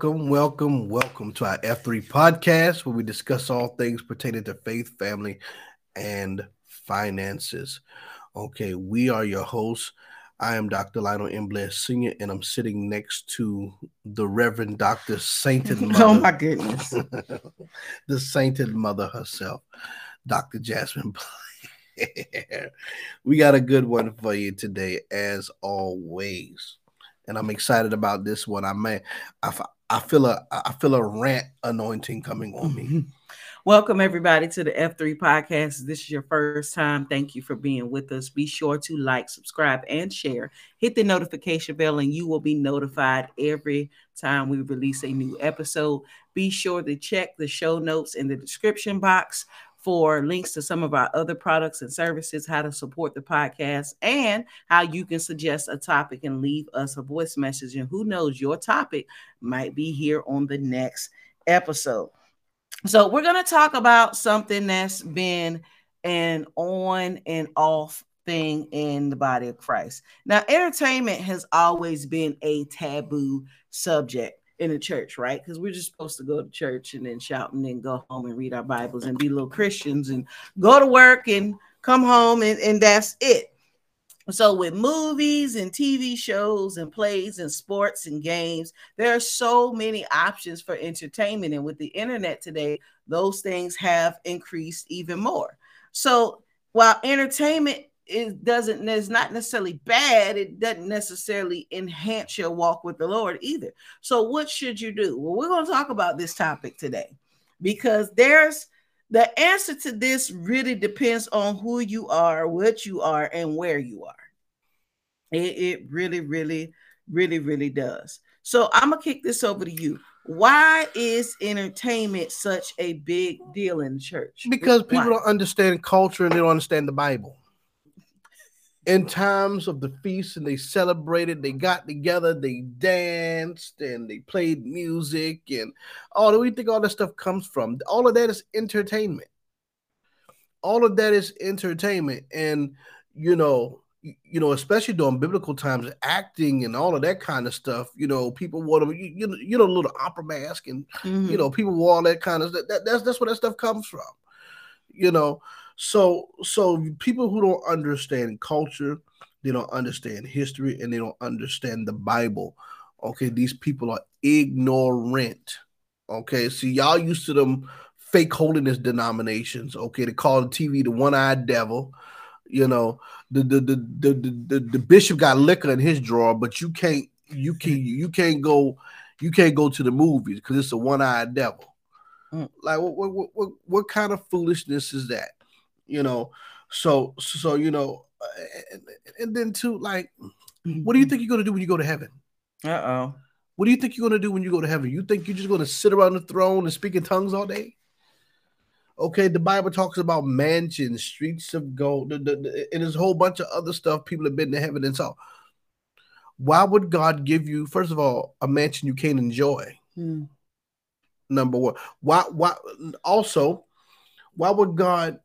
Welcome, welcome, welcome to our F3 podcast where we discuss all things pertaining to faith, family, and finances. Okay, we are your hosts. I am Dr. Lionel M. Blair Sr., and I'm sitting next to the Reverend Dr. Sainted oh Mother. oh my goodness. the Sainted Mother herself, Dr. Jasmine Blair. we got a good one for you today, as always and I'm excited about this one. I may, I, I feel a, I feel a rant anointing coming on me. Mm-hmm. Welcome everybody to the F3 podcast. This is your first time. Thank you for being with us. Be sure to like, subscribe, and share. Hit the notification bell, and you will be notified every time we release a new episode. Be sure to check the show notes in the description box for links to some of our other products and services, how to support the podcast, and how you can suggest a topic and leave us a voice message. And who knows, your topic might be here on the next episode. So, we're going to talk about something that's been an on and off thing in the body of Christ. Now, entertainment has always been a taboo subject in the church, right? Because we're just supposed to go to church and then shout and then go home and read our Bibles and be little Christians and go to work and come home and, and that's it. So, with movies and TV shows and plays and sports and games, there are so many options for entertainment. And with the internet today, those things have increased even more. So, while entertainment it doesn't it's not necessarily bad it doesn't necessarily enhance your walk with the lord either. So what should you do? Well we're going to talk about this topic today because there's the answer to this really depends on who you are what you are and where you are. It, it really really really really does. So i'm gonna kick this over to you. Why is entertainment such a big deal in church? Because people Why? don't understand culture and they don't understand the bible in times of the feast and they celebrated, they got together, they danced and they played music and all do we think all that stuff comes from? All of that is entertainment. All of that is entertainment. And you know, you know, especially during biblical times, acting and all of that kind of stuff. You know, people wore them, you, know, you know, a little opera mask, and mm-hmm. you know, people wore all that kind of stuff. That, that's that's where that stuff comes from. You know, so so people who don't understand culture, they don't understand history, and they don't understand the Bible. Okay, these people are ignorant. Okay, see y'all used to them fake holiness denominations. Okay, they call the TV the one-eyed devil. You know, the the the the the, the bishop got liquor in his drawer, but you can't you can you can't go you can't go to the movies because it's a one-eyed devil. Mm. Like what, what what what kind of foolishness is that? You know. So so you know, and, and then too, like, what do you think you're gonna do when you go to heaven? Uh oh. What do you think you're gonna do when you go to heaven? You think you're just gonna sit around the throne and speak in tongues all day? Okay, the Bible talks about mansions, streets of gold, the, the, the, and there's a whole bunch of other stuff people have been to heaven and so. Why would God give you, first of all, a mansion you can't enjoy? Hmm. Number one. Why? Why? Also, why would God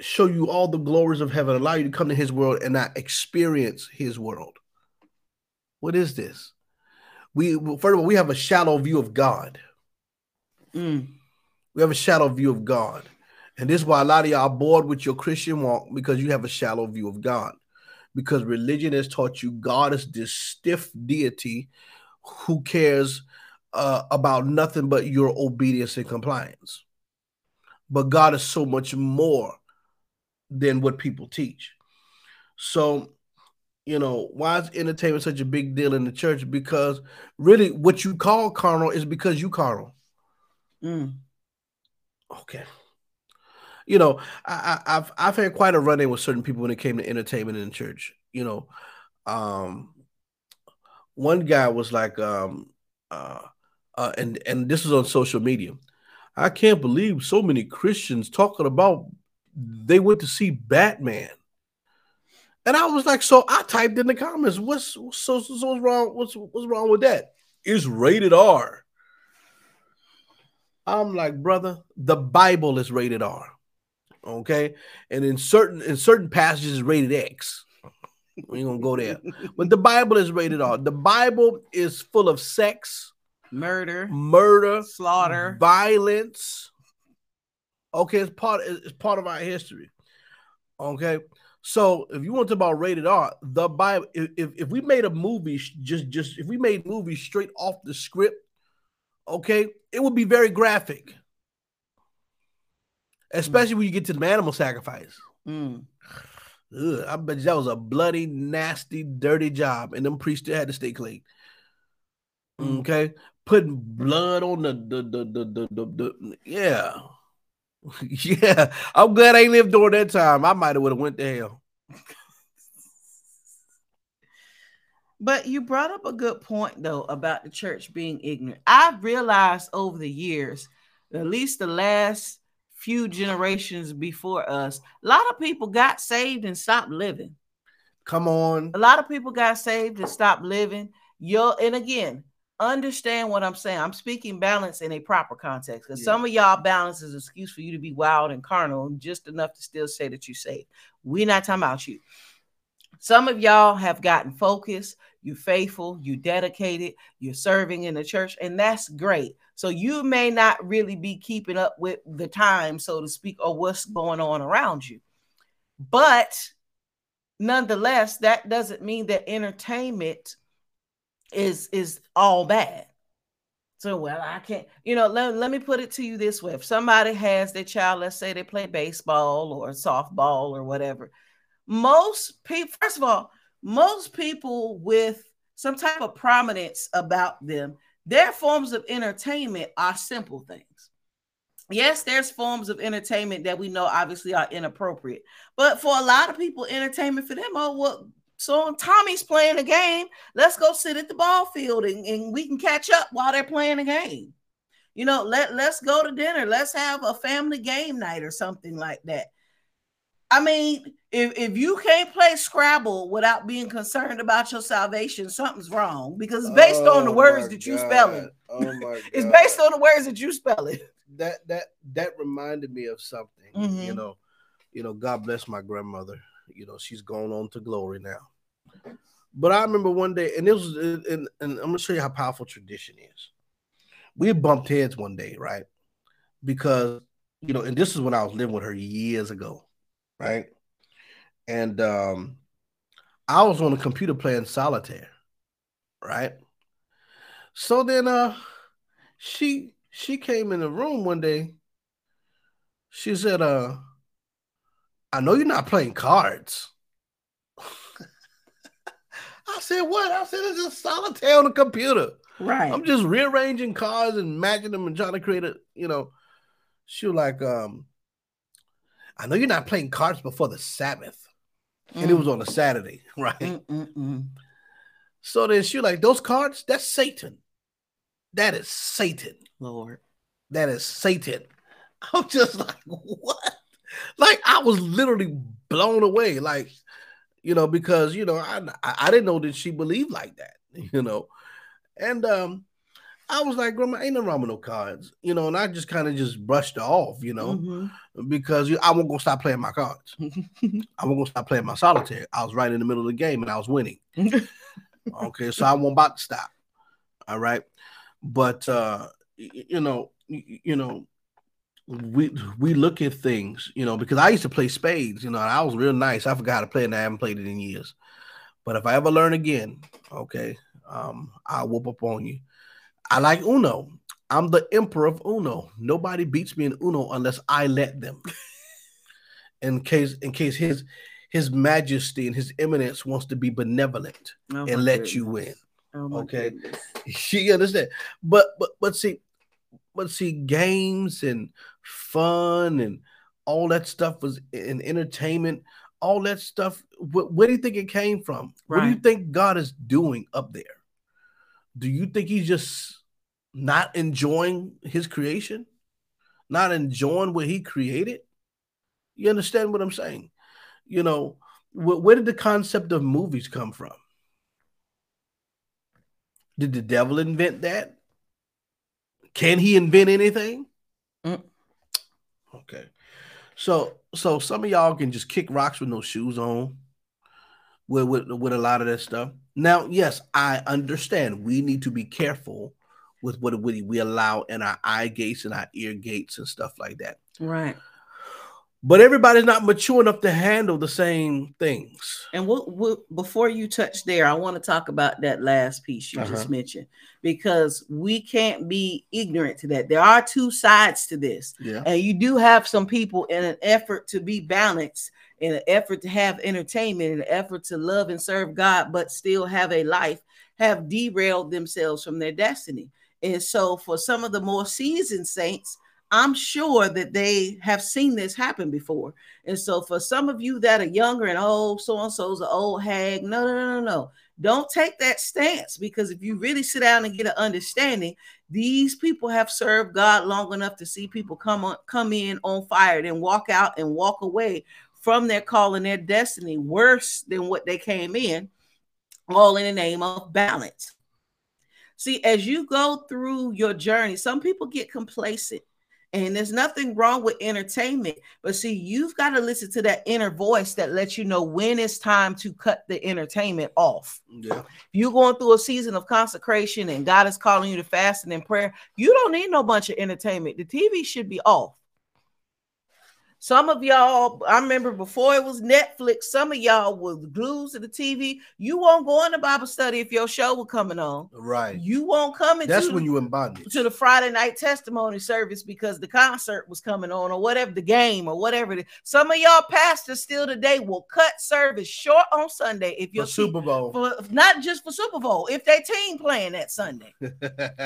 show you all the glories of heaven, allow you to come to his world and not experience his world. What is this? We first of all, we have a shallow view of God. Mm. We have a shallow view of God. And this is why a lot of y'all are bored with your Christian walk because you have a shallow view of God. Because religion has taught you God is this stiff deity who cares uh, about nothing but your obedience and compliance. But God is so much more than what people teach. So, you know, why is entertainment such a big deal in the church? Because really, what you call carnal is because you carnal. Mm. Okay. You know, I, have I've had quite a run in with certain people when it came to entertainment in the church. You know, um, one guy was like, um, uh, uh, and and this was on social media. I can't believe so many Christians talking about they went to see Batman. And I was like, so I typed in the comments, what's so, so, what's wrong? What's what's wrong with that? It's rated R. I'm like, brother, the Bible is rated R. Okay. And in certain in certain passages, rated X. We ain't gonna go there. but the Bible is rated R. The Bible is full of sex, murder, murder, slaughter, violence. Okay, it's part it's part of our history. Okay. So if you want to talk about rated R, the Bible, if, if we made a movie just just if we made movies straight off the script, okay, it would be very graphic. Especially mm. when you get to the animal sacrifice. Mm. Ugh, I bet that was a bloody, nasty, dirty job, and them priests still had to stay clean. Mm. Okay, putting blood on the the the the the, the, the yeah. yeah, I'm glad I ain't lived during that time. I might have would have went to hell. But you brought up a good point though about the church being ignorant. I've realized over the years, at least the last few generations before us, a lot of people got saved and stopped living. Come on. A lot of people got saved and stopped living. Yo, and again, understand what I'm saying. I'm speaking balance in a proper context because yeah. some of y'all balance is an excuse for you to be wild and carnal, just enough to still say that you saved. We're not talking about you. Some of y'all have gotten focused, you faithful, you dedicated, you're serving in the church, and that's great. So you may not really be keeping up with the time, so to speak, or what's going on around you. But nonetheless, that doesn't mean that entertainment is is all bad. So well, I can't, you know, let, let me put it to you this way. If somebody has their child, let's say they play baseball or softball or whatever, most people, first of all, most people with some type of prominence about them, their forms of entertainment are simple things. Yes, there's forms of entertainment that we know obviously are inappropriate, but for a lot of people, entertainment for them, oh, what so Tommy's playing a game. Let's go sit at the ball field and, and we can catch up while they're playing a game. You know, let, let's go to dinner. Let's have a family game night or something like that. I mean, if, if you can't play Scrabble without being concerned about your salvation, something's wrong because it's based oh on the oh words that you spell it. Oh my God. it's based on the words that you spell it. That that that reminded me of something. Mm-hmm. You know, you know, God bless my grandmother. You know, she's gone on to glory now. But I remember one day, and this was, and, and I'm gonna show you how powerful tradition is. We bumped heads one day, right? Because you know, and this is when I was living with her years ago, right? And um, I was on the computer playing solitaire, right? So then, uh, she she came in the room one day. She said, "Uh, I know you're not playing cards." I said, what? I said, it's just solitaire on the computer. Right. I'm just rearranging cards and matching them and trying to create a, you know. She was like, um, I know you're not playing cards before the Sabbath. Mm. And it was on a Saturday, right? Mm-mm-mm. So then she was like, those cards, that's Satan. That is Satan. Lord. That is Satan. I'm just like, what? Like I was literally blown away. Like you know, because you know, I I didn't know that she believed like that, you know, and um, I was like, Grandma, ain't no wrong with no cards, you know, and I just kind of just brushed it off, you know, mm-hmm. because I wasn't gonna stop playing my cards. I wasn't gonna stop playing my solitaire. I was right in the middle of the game and I was winning. okay, so I wasn't about to stop. All right, but uh, you know, you know, we we look at things, you know, because I used to play spades, you know, I was real nice. I forgot to play it and I haven't played it in years. But if I ever learn again, okay, um, I'll whoop up on you. I like Uno. I'm the emperor of Uno. Nobody beats me in Uno unless I let them. in case in case his his majesty and his eminence wants to be benevolent oh and let goodness. you win. Oh okay. She understand. But but but see, but see, games and fun and all that stuff was in entertainment, all that stuff. Wh- where do you think it came from? Right. What do you think God is doing up there? Do you think he's just not enjoying his creation? Not enjoying what he created? You understand what I'm saying? You know, wh- where did the concept of movies come from? Did the devil invent that? Can he invent anything? Mm. Okay. So so some of y'all can just kick rocks with no shoes on with, with with a lot of that stuff. Now, yes, I understand we need to be careful with what we, we allow in our eye gates and our ear gates and stuff like that. Right. But everybody's not mature enough to handle the same things. And we'll, we'll, before you touch there, I want to talk about that last piece you uh-huh. just mentioned because we can't be ignorant to that. There are two sides to this. Yeah. And you do have some people in an effort to be balanced, in an effort to have entertainment, in an effort to love and serve God, but still have a life, have derailed themselves from their destiny. And so for some of the more seasoned saints, I'm sure that they have seen this happen before. And so, for some of you that are younger and oh, so and so's an old hag, no, no, no, no, no. Don't take that stance because if you really sit down and get an understanding, these people have served God long enough to see people come on, come in on fire, then walk out and walk away from their calling, their destiny worse than what they came in, all in the name of balance. See, as you go through your journey, some people get complacent and there's nothing wrong with entertainment. But see, you've got to listen to that inner voice that lets you know when it's time to cut the entertainment off. Yeah. If you're going through a season of consecration and God is calling you to fasting and in prayer, you don't need no bunch of entertainment. The TV should be off. Some of y'all, I remember before it was Netflix, some of y'all was glued to the TV. You won't go in the Bible study if your show was coming on. Right. You won't come into That's when you in bondage. To the Friday night testimony service because the concert was coming on or whatever, the game or whatever. Some of y'all pastors still today will cut service short on Sunday if you're Super Bowl. For, not just for Super Bowl, if they team playing that Sunday.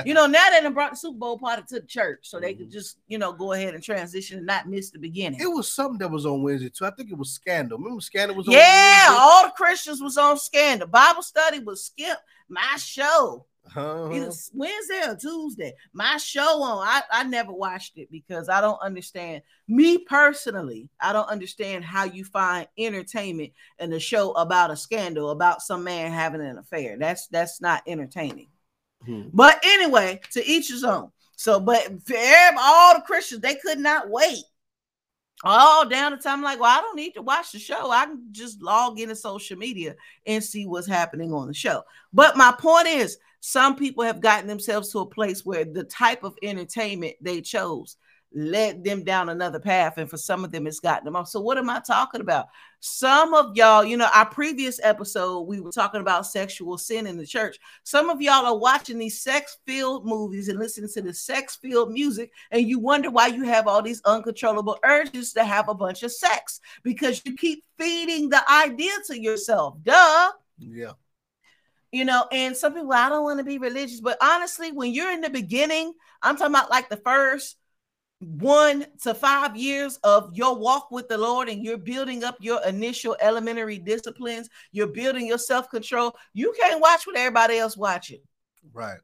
you know, now they done brought the Super Bowl party to the church so they mm-hmm. could just, you know, go ahead and transition and not miss the beginning. It it was something that was on Wednesday too. I think it was Scandal. Remember Scandal was on Yeah, Wednesday? all the Christians was on Scandal. Bible study was skip my show. Uh-huh. Either Wednesday or Tuesday. My show on. I, I never watched it because I don't understand. Me personally, I don't understand how you find entertainment in a show about a scandal about some man having an affair. That's that's not entertaining. Hmm. But anyway, to each his own. So, but for all the Christians, they could not wait all down the time. I'm like, well, I don't need to watch the show. I can just log into social media and see what's happening on the show. But my point is, some people have gotten themselves to a place where the type of entertainment they chose led them down another path. And for some of them, it's gotten them off. So, what am I talking about? Some of y'all, you know, our previous episode, we were talking about sexual sin in the church. Some of y'all are watching these sex filled movies and listening to the sex filled music, and you wonder why you have all these uncontrollable urges to have a bunch of sex because you keep feeding the idea to yourself. Duh. Yeah you know and some people i don't want to be religious but honestly when you're in the beginning i'm talking about like the first one to five years of your walk with the Lord and you're building up your initial elementary disciplines, you're building your self control, you can't watch what everybody else watching. Right.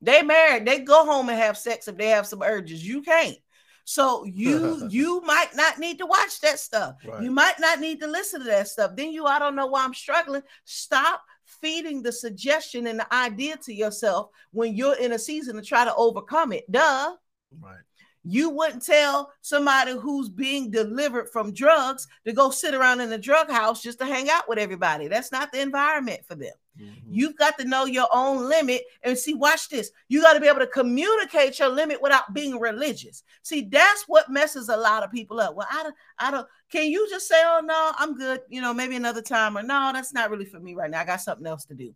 They married, they go home and have sex if they have some urges. You can't. So you you might not need to watch that stuff. Right. You might not need to listen to that stuff. Then you, I don't know why I'm struggling. Stop feeding the suggestion and the idea to yourself when you're in a season to try to overcome it. Duh. Right. You wouldn't tell somebody who's being delivered from drugs to go sit around in the drug house just to hang out with everybody. That's not the environment for them. Mm-hmm. You've got to know your own limit and see, watch this. You got to be able to communicate your limit without being religious. See, that's what messes a lot of people up. Well, I don't, I don't, can you just say, oh, no, I'm good, you know, maybe another time, or no, that's not really for me right now. I got something else to do.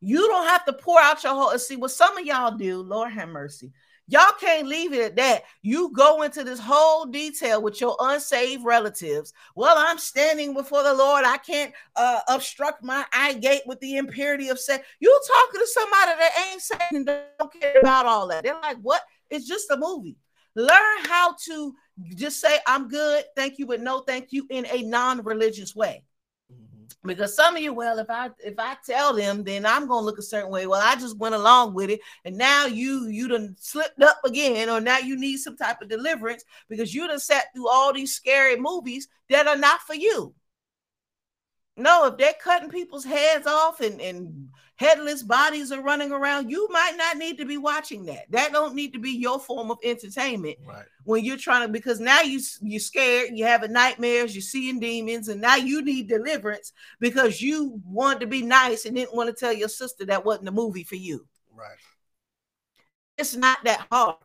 You don't have to pour out your whole, see what some of y'all do, Lord have mercy. Y'all can't leave it at that. You go into this whole detail with your unsaved relatives. Well, I'm standing before the Lord. I can't uh, obstruct my eye gate with the impurity of sex. You talking to somebody that ain't saying don't care about all that. They're like, what? It's just a movie. Learn how to just say, I'm good, thank you, but no thank you in a non-religious way because some of you well if i if i tell them then i'm gonna look a certain way. Well i just went along with it and now you you done slipped up again or now you need some type of deliverance because you done sat through all these scary movies that are not for you no, if they're cutting people's heads off and, and headless bodies are running around, you might not need to be watching that. That don't need to be your form of entertainment right. when you're trying to because now you you're scared, you having nightmares, you're seeing demons, and now you need deliverance because you wanted to be nice and didn't want to tell your sister that wasn't a movie for you. Right. It's not that hard.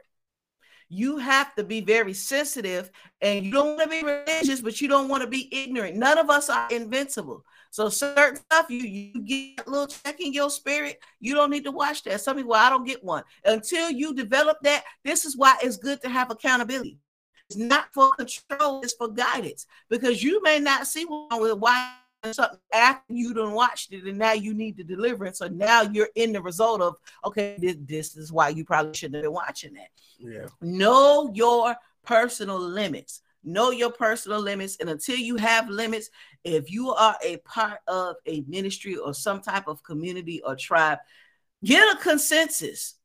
You have to be very sensitive and you don't want to be religious, but you don't want to be ignorant. None of us are invincible. So certain stuff you you get a little check in your spirit, you don't need to watch that. Some people, I don't get one until you develop that. This is why it's good to have accountability. It's not for control, it's for guidance because you may not see one with why something after you done watched it and now you need the deliverance. So now you're in the result of okay, this, this is why you probably shouldn't have been watching that. Yeah. Know your personal limits. Know your personal limits. And until you have limits, if you are a part of a ministry or some type of community or tribe, get a consensus.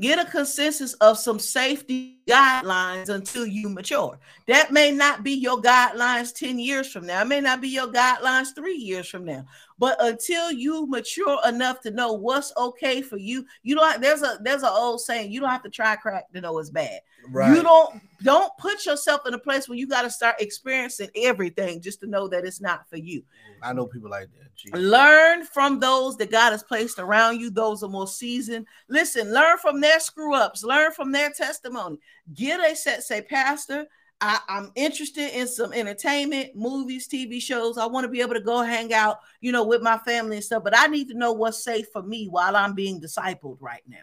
Get a consensus of some safety guidelines until you mature. That may not be your guidelines 10 years from now. It may not be your guidelines three years from now. But until you mature enough to know what's okay for you, you don't there's a there's an old saying, you don't have to try crack to know it's bad. Right. You don't don't put yourself in a place where you got to start experiencing everything just to know that it's not for you. I know people like that. Jeez. Learn from those that God has placed around you. Those are more seasoned. Listen, learn from their screw ups. Learn from their testimony. Get a set. Say, Pastor, I, am interested in some entertainment, movies, TV shows. I want to be able to go hang out, you know, with my family and stuff. But I need to know what's safe for me while I'm being discipled right now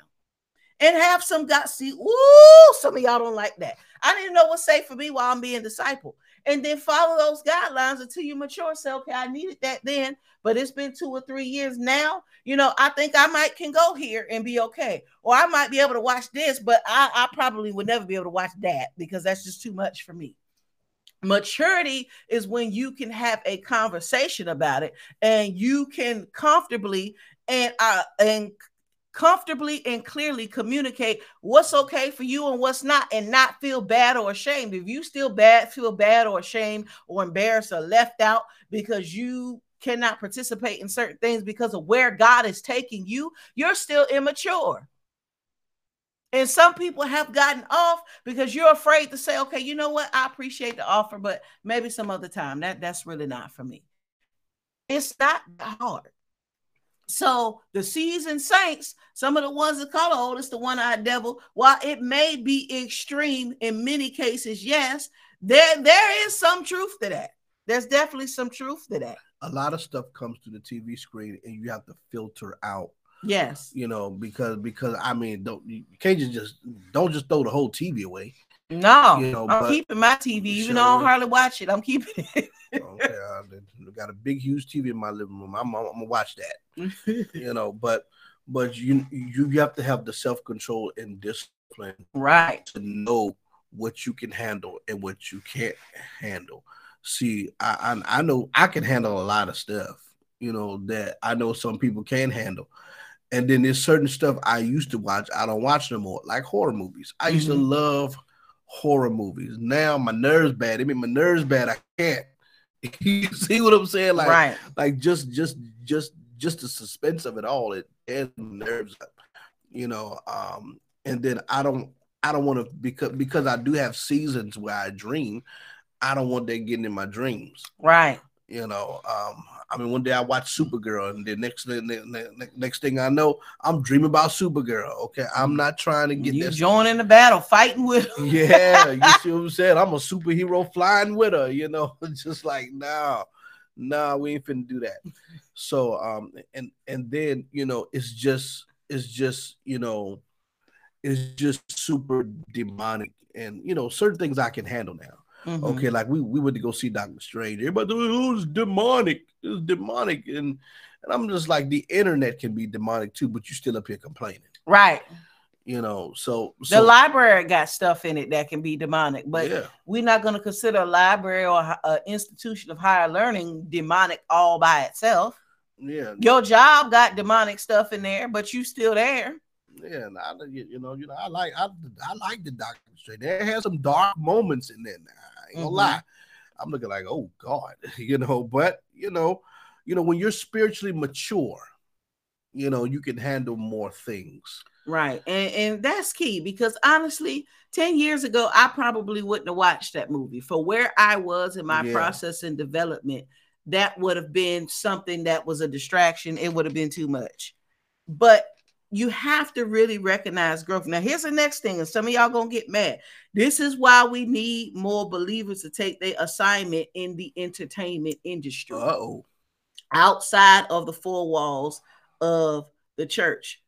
and have some guts. See, ooh, some of y'all don't like that. I need to know what's safe for me while I'm being discipled. And then follow those guidelines until you mature. Say, okay, I needed that then, but it's been two or three years now. You know, I think I might can go here and be okay. Or I might be able to watch this, but I, I probably would never be able to watch that because that's just too much for me. Maturity is when you can have a conversation about it and you can comfortably and uh and comfortably and clearly communicate what's okay for you and what's not and not feel bad or ashamed. If you still bad feel bad or ashamed or embarrassed or left out because you cannot participate in certain things because of where God is taking you you're still immature. And some people have gotten off because you're afraid to say okay you know what? I appreciate the offer but maybe some other time. That that's really not for me. It's not hard so the seasoned saints, some of the ones oh, that call the oldest, the one-eyed devil, while it may be extreme in many cases, yes, there there is some truth to that. There's definitely some truth to that. A lot of stuff comes to the TV screen, and you have to filter out. Yes, you know because because I mean, don't you can't just don't just throw the whole TV away. No, you know, I'm keeping my TV, even sure. though I hardly watch it. I'm keeping it. okay, I got a big, huge TV in my living room. I'm, I'm, I'm gonna watch that. you know, but but you you have to have the self control and discipline, right, to know what you can handle and what you can't handle. See, I, I I know I can handle a lot of stuff. You know that I know some people can handle. And then there's certain stuff I used to watch, I don't watch no more, like horror movies. I used mm-hmm. to love horror movies. Now my nerves bad. I mean, my nerves bad. I can't. you see what I'm saying? Like, right. like just, just, just, just the suspense of it all. It and nerves up, you know. Um, and then I don't, I don't want to because because I do have seasons where I dream. I don't want that getting in my dreams. Right. You know, um, I mean, one day I watched Supergirl, and the next the next thing I know, I'm dreaming about Supergirl. Okay, I'm not trying to get you joining the battle, fighting with. Her. yeah, you see what I'm saying? I'm a superhero flying with her. You know, just like now, nah, we ain't finna do that. So, um, and and then you know, it's just it's just you know, it's just super demonic, and you know, certain things I can handle now. Mm-hmm. Okay, like we, we went to go see Doctor Strange. Everybody, oh, it's demonic. It's demonic. And and I'm just like, the internet can be demonic too, but you still up here complaining. Right. You know, so, so the library got stuff in it that can be demonic, but yeah. we're not going to consider a library or an institution of higher learning demonic all by itself. Yeah. Your job got demonic stuff in there, but you still there. Yeah, and I, you know, you know, I like I, I like the Doctor Strange. There has some dark moments in there. Now ain't gonna mm-hmm. lie. I'm looking like, oh God, you know, but you know, you know, when you're spiritually mature, you know, you can handle more things. Right. And and that's key because honestly, 10 years ago, I probably wouldn't have watched that movie. For where I was in my yeah. process and development, that would have been something that was a distraction. It would have been too much. But you have to really recognize growth. Now, here's the next thing, and some of y'all gonna get mad. This is why we need more believers to take their assignment in the entertainment industry. Uh-oh. Outside of the four walls of the church.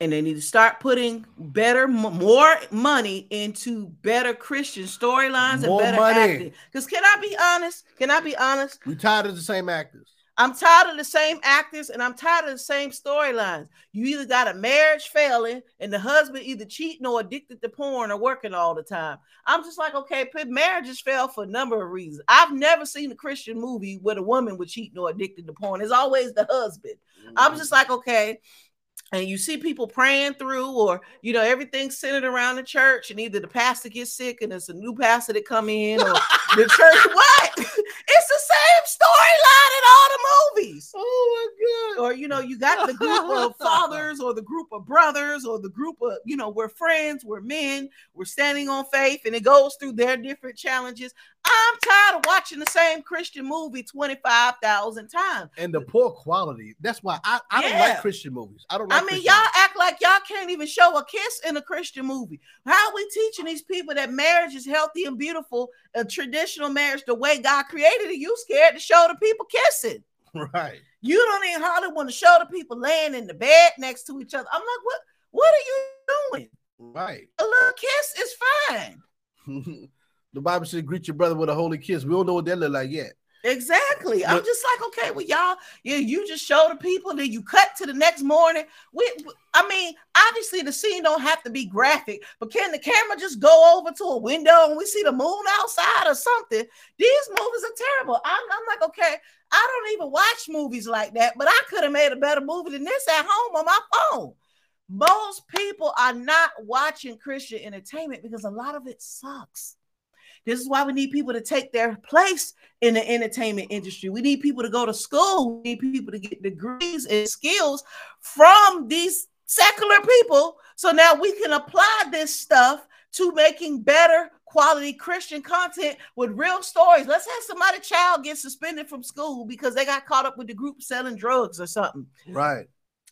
And they need to start putting better, more money into better Christian storylines and better money. acting. Because can I be honest? Can I be honest? We're tired of the same actors. I'm tired of the same actors and I'm tired of the same storylines. You either got a marriage failing and the husband either cheating or addicted to porn or working all the time. I'm just like, okay, marriages fail for a number of reasons. I've never seen a Christian movie where the woman was cheating or addicted to porn. It's always the husband. Mm-hmm. I'm just like, okay, and you see people praying through or you know everything's centered around the church and either the pastor gets sick and it's a new pastor that come in or the church what? It's the same storyline in all the movies. Oh my god or you know you got the group of fathers or the group of brothers or the group of you know we're friends we're men we're standing on faith and it goes through their different challenges I'm tired of watching the same Christian movie 25,000 times. And the poor quality. That's why I, I yeah. don't like Christian movies. I don't like I mean, y'all act like y'all can't even show a kiss in a Christian movie. How are we teaching these people that marriage is healthy and beautiful, a traditional marriage, the way God created it? You scared to show the people kissing. Right. You don't even hardly want to show the people laying in the bed next to each other. I'm like, what, what are you doing? Right. A little kiss is fine. The Bible says, greet your brother with a holy kiss. We don't know what that look like yet. Exactly. But, I'm just like, okay, well, y'all, yeah, you just show the people, then you cut to the next morning. We, I mean, obviously the scene don't have to be graphic, but can the camera just go over to a window and we see the moon outside or something? These movies are terrible. I'm, I'm like, okay, I don't even watch movies like that, but I could have made a better movie than this at home on my phone. Most people are not watching Christian entertainment because a lot of it sucks. This is why we need people to take their place in the entertainment industry. We need people to go to school. We need people to get degrees and skills from these secular people. So now we can apply this stuff to making better quality Christian content with real stories. Let's have somebody child get suspended from school because they got caught up with the group selling drugs or something. Right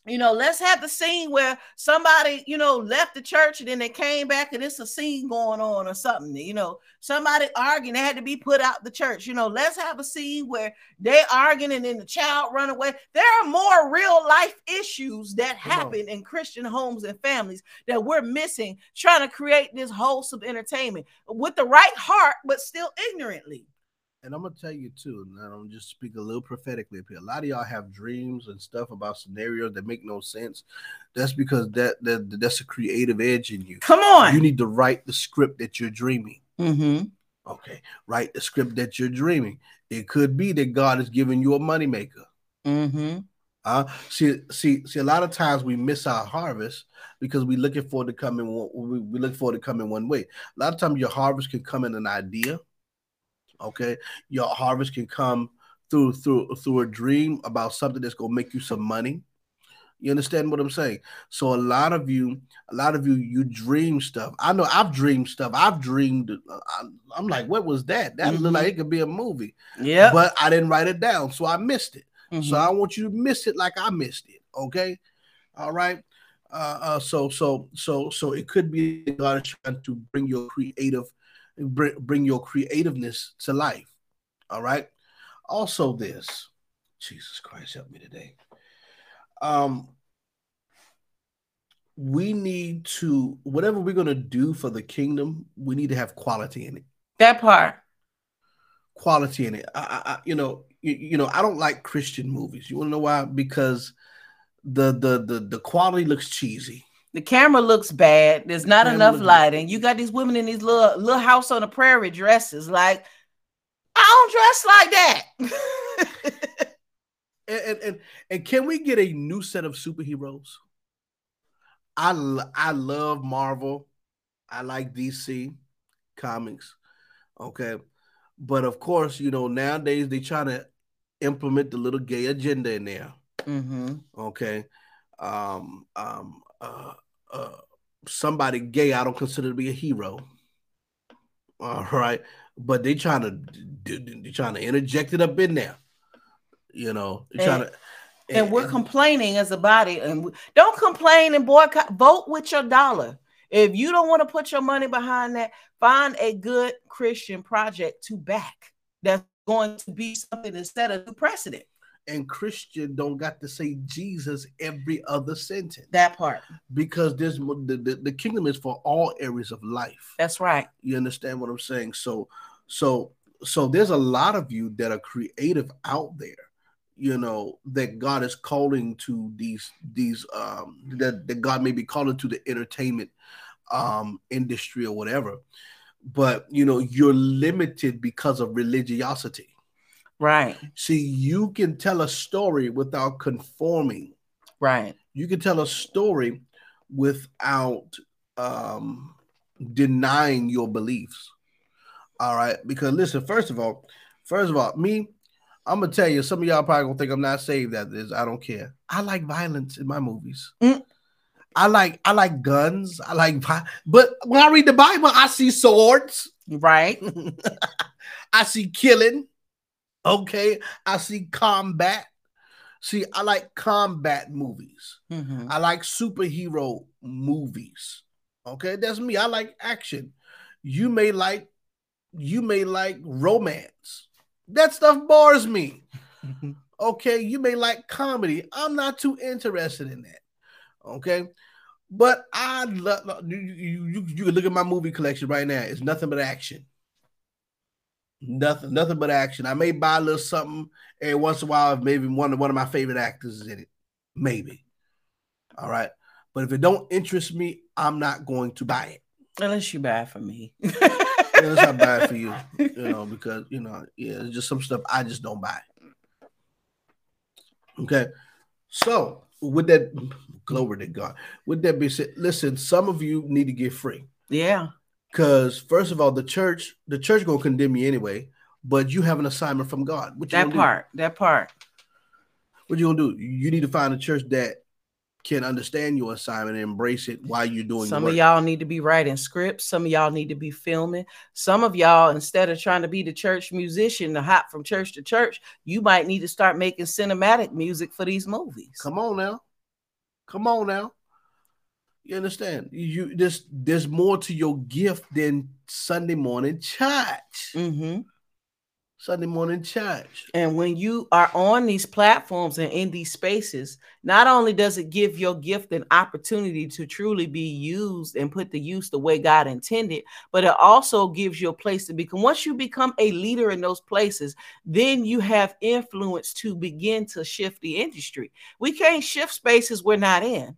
you know, let's have the scene where somebody, you know, left the church and then they came back and it's a scene going on or something. You know, somebody arguing, they had to be put out the church. You know, let's have a scene where they arguing and then the child run away. There are more real life issues that happen in Christian homes and families that we're missing, trying to create this wholesome entertainment with the right heart, but still ignorantly and I'm gonna tell you too, and I'm just speak a little prophetically up here. A lot of y'all have dreams and stuff about scenarios that make no sense. That's because that, that that's a creative edge in you. Come on, you need to write the script that you're dreaming. Mm-hmm. Okay, write the script that you're dreaming. It could be that God is giving you a moneymaker. Mm-hmm. Uh, see, see, see. A lot of times we miss our harvest because we're looking for it to come in. We, we look for to come in one way. A lot of times your harvest can come in an idea Okay, your harvest can come through through through a dream about something that's gonna make you some money. You understand what I'm saying? So a lot of you, a lot of you, you dream stuff. I know I've dreamed stuff. I've dreamed. Uh, I'm like, what was that? That mm-hmm. looked like it could be a movie. Yeah. But I didn't write it down, so I missed it. Mm-hmm. So I want you to miss it like I missed it. Okay. All right. Uh, uh, so so so so it could be God is trying to bring your creative bring, bring your creativeness to life. All right. Also, this Jesus Christ, help me today. Um, we need to whatever we're going to do for the kingdom, we need to have quality in it. That part, quality in it. I, I you know, you, you know, I don't like Christian movies. You want to know why? Because the the the the quality looks cheesy. The camera looks bad. There's not the enough lighting. You got these women in these little little house on the prairie dresses. Like, I don't dress like that. and, and, and and can we get a new set of superheroes? I I love Marvel. I like DC comics. Okay. But of course, you know, nowadays they try to implement the little gay agenda in there. Mm-hmm. Okay. Um, um, uh, uh, somebody gay, I don't consider to be a hero. All right, but they trying to they trying to interject it up in there. You know, they trying to. and, we're complaining as a body and we, don't complain and boycott vote with your dollar if you don't want to put your money behind that find a good christian project to back that's going to be something instead of the precedent and Christian don't got to say Jesus every other sentence. That part. Because there's the, the, the kingdom is for all areas of life. That's right. You understand what I'm saying? So so so there's a lot of you that are creative out there you know that god is calling to these these um that, that god may be calling to the entertainment um industry or whatever but you know you're limited because of religiosity right see you can tell a story without conforming right you can tell a story without um denying your beliefs all right because listen first of all first of all me I'm gonna tell you, some of y'all probably gonna think I'm not saved at this. I don't care. I like violence in my movies. Mm. I like I like guns. I like, but when I read the Bible, I see swords. Right. I see killing. Okay. I see combat. See, I like combat movies. Mm-hmm. I like superhero movies. Okay, that's me. I like action. You may like you may like romance. That stuff bores me. okay, you may like comedy. I'm not too interested in that. Okay. But I love you, you, you, you can look at my movie collection right now. It's nothing but action. Nothing, nothing but action. I may buy a little something every once in a while if maybe one of one of my favorite actors is in it. Maybe. All right. But if it don't interest me, I'm not going to buy it. Unless you buy it for me. it's not bad for you, you know, because you know, yeah, it's just some stuff I just don't buy. Okay, so with that, glory to God. With that being said, listen, some of you need to get free. Yeah, because first of all, the church, the church gonna condemn you anyway, but you have an assignment from God. What that part, do? that part. What you gonna do? You need to find a church that can understand your assignment and embrace it while you're doing some of y'all need to be writing scripts some of y'all need to be filming some of y'all instead of trying to be the church musician to hop from church to church you might need to start making cinematic music for these movies come on now come on now you understand you this there's more to your gift than sunday morning church mm-hmm. Sunday morning church. And when you are on these platforms and in these spaces, not only does it give your gift an opportunity to truly be used and put the use the way God intended, but it also gives you a place to become. Once you become a leader in those places, then you have influence to begin to shift the industry. We can't shift spaces we're not in.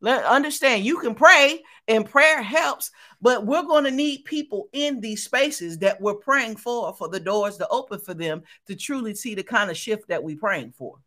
Let understand you can pray and prayer helps, but we're going to need people in these spaces that we're praying for for the doors to open for them to truly see the kind of shift that we're praying for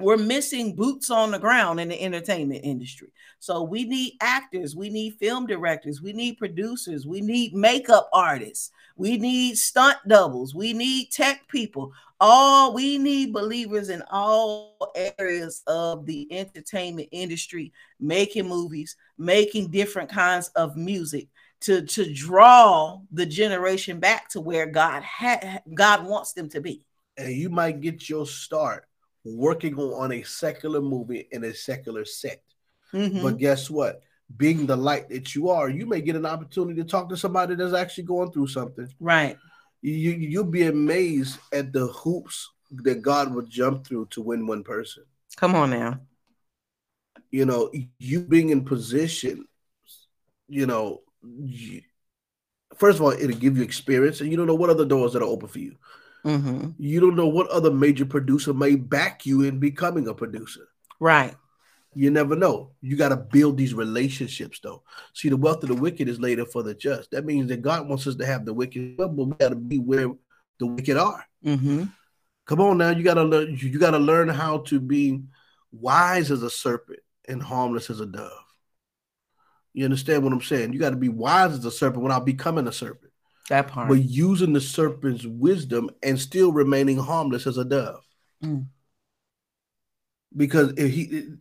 we're missing boots on the ground in the entertainment industry. So we need actors, we need film directors, we need producers, we need makeup artists, we need stunt doubles, we need tech people. All we need believers in all areas of the entertainment industry, making movies, making different kinds of music to to draw the generation back to where God had God wants them to be. And you might get your start working on a secular movie in a secular set. Mm-hmm. But guess what? Being the light that you are, you may get an opportunity to talk to somebody that's actually going through something. Right. You you'll be amazed at the hoops that God would jump through to win one person. Come on now. You know, you being in position, you know, you, first of all, it'll give you experience, and you don't know what other doors that are open for you. Mm-hmm. You don't know what other major producer may back you in becoming a producer. Right. You never know. You got to build these relationships, though. See, the wealth of the wicked is laid up for the just. That means that God wants us to have the wicked, but we got to be where the wicked are. Mm-hmm. Come on now, you got to learn. You got to learn how to be wise as a serpent and harmless as a dove. You understand what I'm saying? You got to be wise as a serpent without becoming a serpent. That part. But using the serpent's wisdom and still remaining harmless as a dove. Mm. Because if he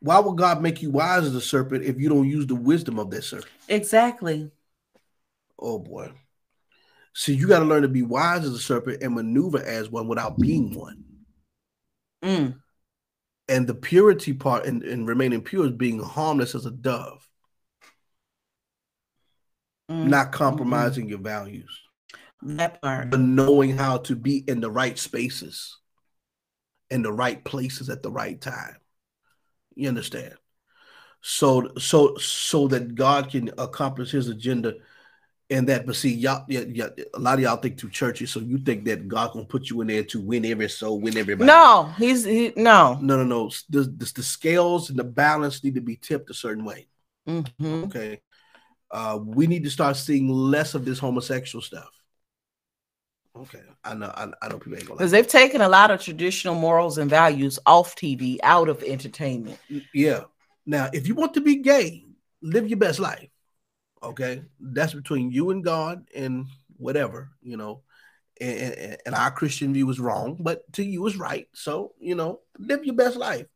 why would God make you wise as a serpent if you don't use the wisdom of that serpent? Exactly. Oh boy. See, you got to learn to be wise as a serpent and maneuver as one without being one. Mm. and the purity part and, and remaining pure is being harmless as a dove, Mm, not compromising your values, that part. but knowing how to be in the right spaces, in the right places at the right time. You understand? So so so that God can accomplish His agenda. And that, but see, y'all, yeah, yeah, a lot of y'all think through churches, so you think that God gonna put you in there to win every soul, win everybody. No, he's he, no. no, no, no. The, the, the scales and the balance need to be tipped a certain way. Mhm. Okay. Uh, we need to start seeing less of this homosexual stuff. Okay. I know I, I know people ain't gonna Because like they've taken a lot of traditional morals and values off TV, out of entertainment. Yeah. Now, if you want to be gay, live your best life. Okay. That's between you and God and whatever, you know. And, and, and our Christian view is wrong, but to you is right. So, you know, live your best life.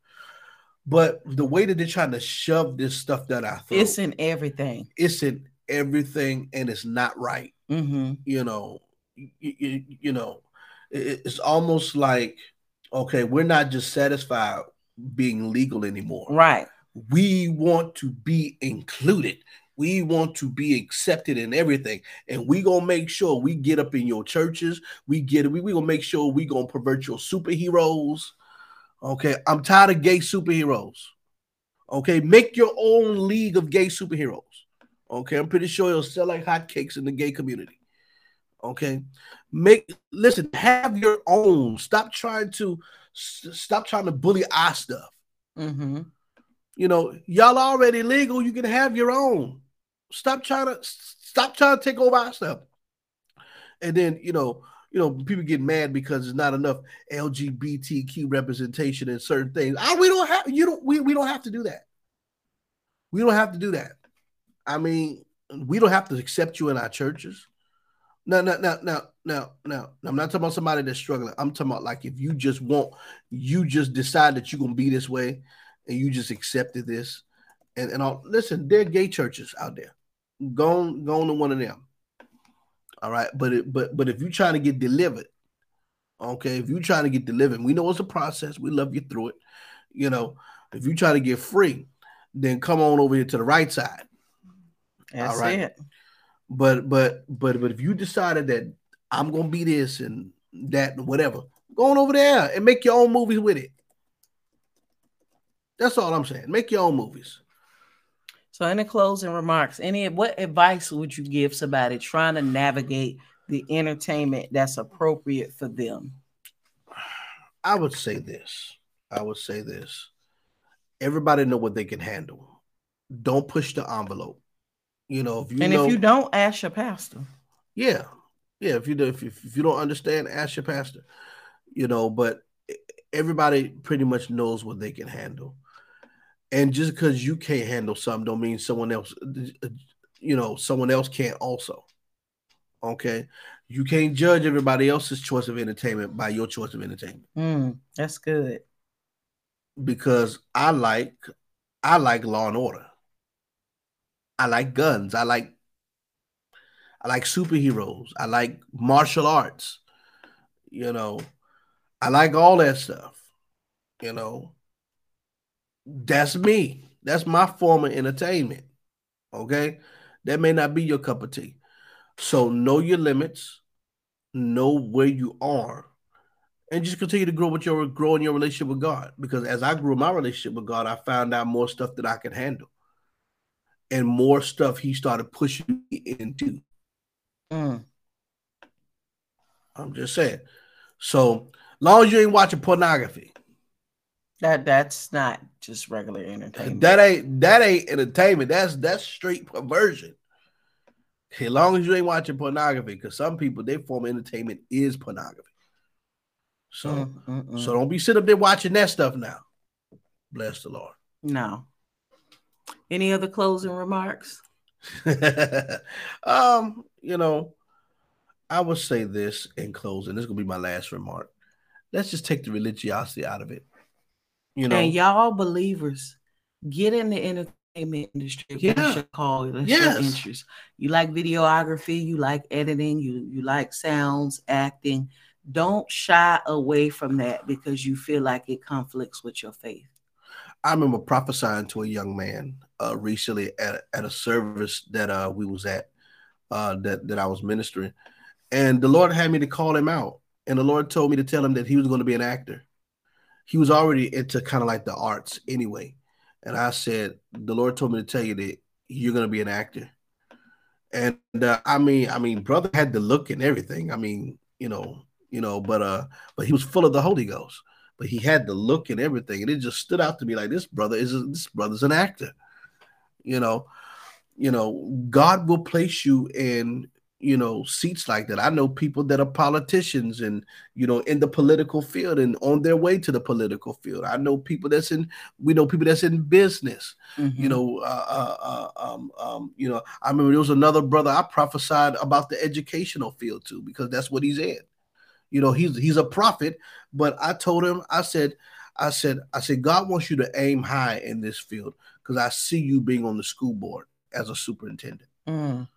But the way that they're trying to shove this stuff down our throat, It's in everything. it's in everything and it's not right. hmm you know you, you, know it's almost like okay we're not just satisfied being legal anymore. Right. we want to be included. We want to be accepted in everything. And we gonna make sure we get up in your churches. We get we, we gonna make sure we gonna pervert your superheroes. Okay i'm tired of gay superheroes. Okay make your own league of gay superheroes. Okay i'm pretty sure it'll sell like hotcakes in the gay community okay make listen have your own stop trying to stop trying to bully our stuff hmm you know, y'all already legal. You can have your own. Stop trying to stop trying to take over our stuff. And then you know, you know, people get mad because there's not enough LGBTQ representation in certain things. Ah, we don't have you don't we, we don't have to do that. We don't have to do that. I mean, we don't have to accept you in our churches. No, no, no, no, no, no. I'm not talking about somebody that's struggling. I'm talking about like if you just want, you just decide that you're gonna be this way, and you just accepted this, and and all. Listen, there are gay churches out there. Go on, go on to one of them. All right, but it, but but if you're trying to get delivered, okay, if you're trying to get delivered, we know it's a process. We love you through it. You know, if you try to get free, then come on over here to the right side. That's right. it. But but but but if you decided that I'm gonna be this and that and whatever, go on over there and make your own movies with it. That's all I'm saying. Make your own movies. So, any closing remarks? Any what advice would you give somebody trying to navigate the entertainment that's appropriate for them? I would say this. I would say this. Everybody know what they can handle. Don't push the envelope. You know, if you and know, if you don't, ask your pastor. yeah, yeah. If you do, if, if you don't understand, ask your pastor. You know, but everybody pretty much knows what they can handle. And just because you can't handle something, don't mean someone else, you know, someone else can't also. Okay, you can't judge everybody else's choice of entertainment by your choice of entertainment. Mm, that's good. because I like I like Law and Order. I like guns. I like I like superheroes. I like martial arts. You know, I like all that stuff. You know, that's me. That's my form of entertainment. Okay, that may not be your cup of tea. So know your limits. Know where you are and just continue to grow with your grow in your relationship with God. Because as I grew my relationship with God, I found out more stuff that I could handle, and more stuff He started pushing me into. Mm. I'm just saying. So long as you ain't watching pornography, That that's not just regular entertainment. that ain't that ain't entertainment. That's that's straight perversion. As long as you ain't watching pornography, because some people their form of entertainment is pornography. So Mm, mm, mm. so don't be sitting up there watching that stuff now. Bless the Lord. no. Any other closing remarks? um, you know, I would say this in closing. This is gonna be my last remark. Let's just take the religiosity out of it. You know, and y'all believers, get in the entertainment industry. Yeah. Your call. That's Yes. interest. You like videography. You like editing. You you like sounds, acting. don't shy away from that because you feel like it conflicts with your faith. I remember prophesying to a young man uh, recently at, at a service that uh, we was at uh, that that I was ministering, and the Lord had me to call him out, and the Lord told me to tell him that he was going to be an actor. He was already into kind of like the arts anyway, and I said the Lord told me to tell you that you're going to be an actor. And uh, I mean, I mean, brother had the look and everything. I mean, you know, you know, but uh, but he was full of the Holy Ghost. But he had the look and everything, and it just stood out to me like this brother is a, this brother's an actor. You know, you know, God will place you in you know seats like that. I know people that are politicians and you know in the political field and on their way to the political field. I know people that's in we know people that's in business. Mm-hmm. You know, uh, uh, uh, um, um, you know. I remember there was another brother I prophesied about the educational field too because that's what he's in. You know, he's he's a prophet, but I told him I said. I said, I said, God wants you to aim high in this field because I see you being on the school board as a superintendent. Mm.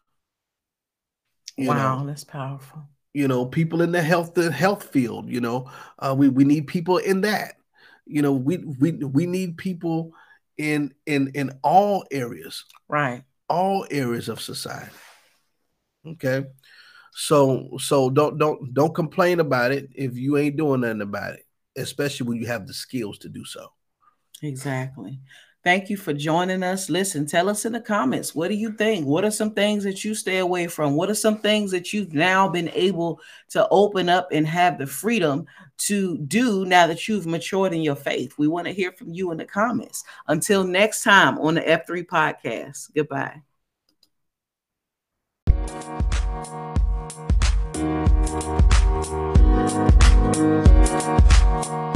wow, know, that's powerful. You know, people in the health the health field. You know, uh, we we need people in that. You know, we we we need people in in in all areas. Right. All areas of society. Okay. So so don't don't don't complain about it if you ain't doing nothing about it, especially when you have the skills to do so. Exactly. Thank you for joining us. Listen, tell us in the comments what do you think? What are some things that you stay away from? What are some things that you've now been able to open up and have the freedom to do now that you've matured in your faith? We want to hear from you in the comments. Until next time on the F3 podcast, goodbye. Thank you.